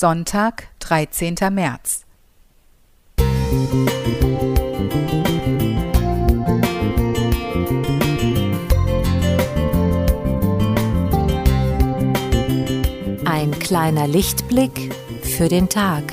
Sonntag, 13. März. Ein kleiner Lichtblick für den Tag.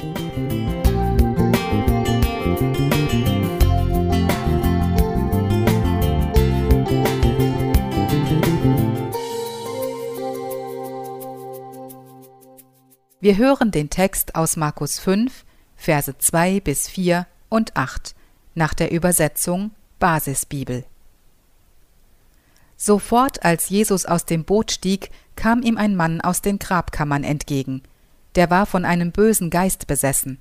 Wir hören den Text aus Markus 5, Verse 2 bis 4 und 8 nach der Übersetzung Basisbibel. Sofort, als Jesus aus dem Boot stieg, kam ihm ein Mann aus den Grabkammern entgegen. Der war von einem bösen Geist besessen.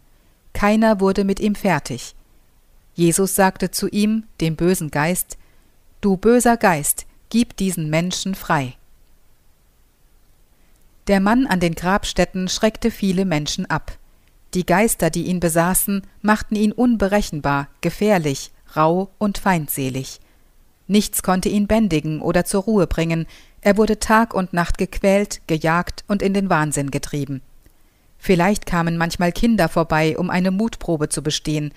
Keiner wurde mit ihm fertig. Jesus sagte zu ihm, dem bösen Geist, Du böser Geist, gib diesen Menschen frei. Der Mann an den Grabstätten schreckte viele Menschen ab. Die Geister, die ihn besaßen, machten ihn unberechenbar, gefährlich, rau und feindselig. Nichts konnte ihn bändigen oder zur Ruhe bringen, er wurde Tag und Nacht gequält, gejagt und in den Wahnsinn getrieben. Vielleicht kamen manchmal Kinder vorbei, um eine Mutprobe zu bestehen,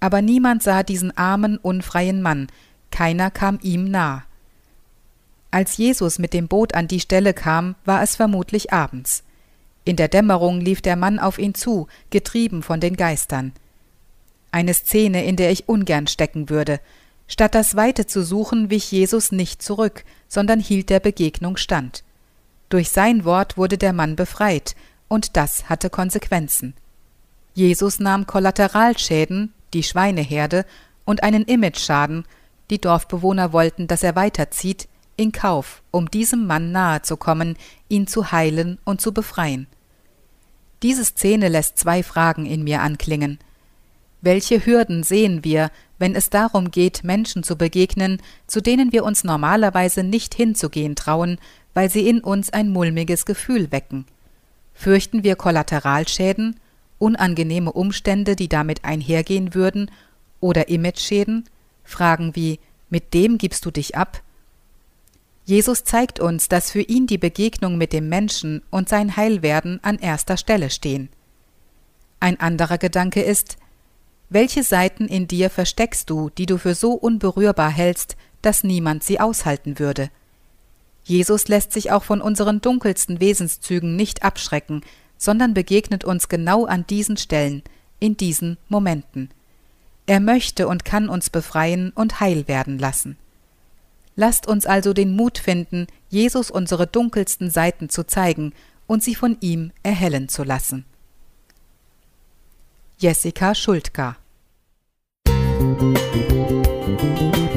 aber niemand sah diesen armen, unfreien Mann, keiner kam ihm nah. Als Jesus mit dem Boot an die Stelle kam, war es vermutlich abends. In der Dämmerung lief der Mann auf ihn zu, getrieben von den Geistern. Eine Szene, in der ich ungern stecken würde. Statt das Weite zu suchen, wich Jesus nicht zurück, sondern hielt der Begegnung stand. Durch sein Wort wurde der Mann befreit, und das hatte Konsequenzen. Jesus nahm Kollateralschäden, die Schweineherde, und einen Imageschaden, die Dorfbewohner wollten, dass er weiterzieht, in Kauf, um diesem Mann nahe zu kommen, ihn zu heilen und zu befreien. Diese Szene lässt zwei Fragen in mir anklingen. Welche Hürden sehen wir, wenn es darum geht, Menschen zu begegnen, zu denen wir uns normalerweise nicht hinzugehen trauen, weil sie in uns ein mulmiges Gefühl wecken? Fürchten wir Kollateralschäden, unangenehme Umstände, die damit einhergehen würden, oder Imageschäden? Fragen wie Mit dem gibst du dich ab? Jesus zeigt uns, dass für ihn die Begegnung mit dem Menschen und sein Heilwerden an erster Stelle stehen. Ein anderer Gedanke ist, welche Seiten in dir versteckst du, die du für so unberührbar hältst, dass niemand sie aushalten würde? Jesus lässt sich auch von unseren dunkelsten Wesenszügen nicht abschrecken, sondern begegnet uns genau an diesen Stellen, in diesen Momenten. Er möchte und kann uns befreien und heil werden lassen. Lasst uns also den Mut finden, Jesus unsere dunkelsten Seiten zu zeigen und sie von ihm erhellen zu lassen. Jessica Schuldka Musik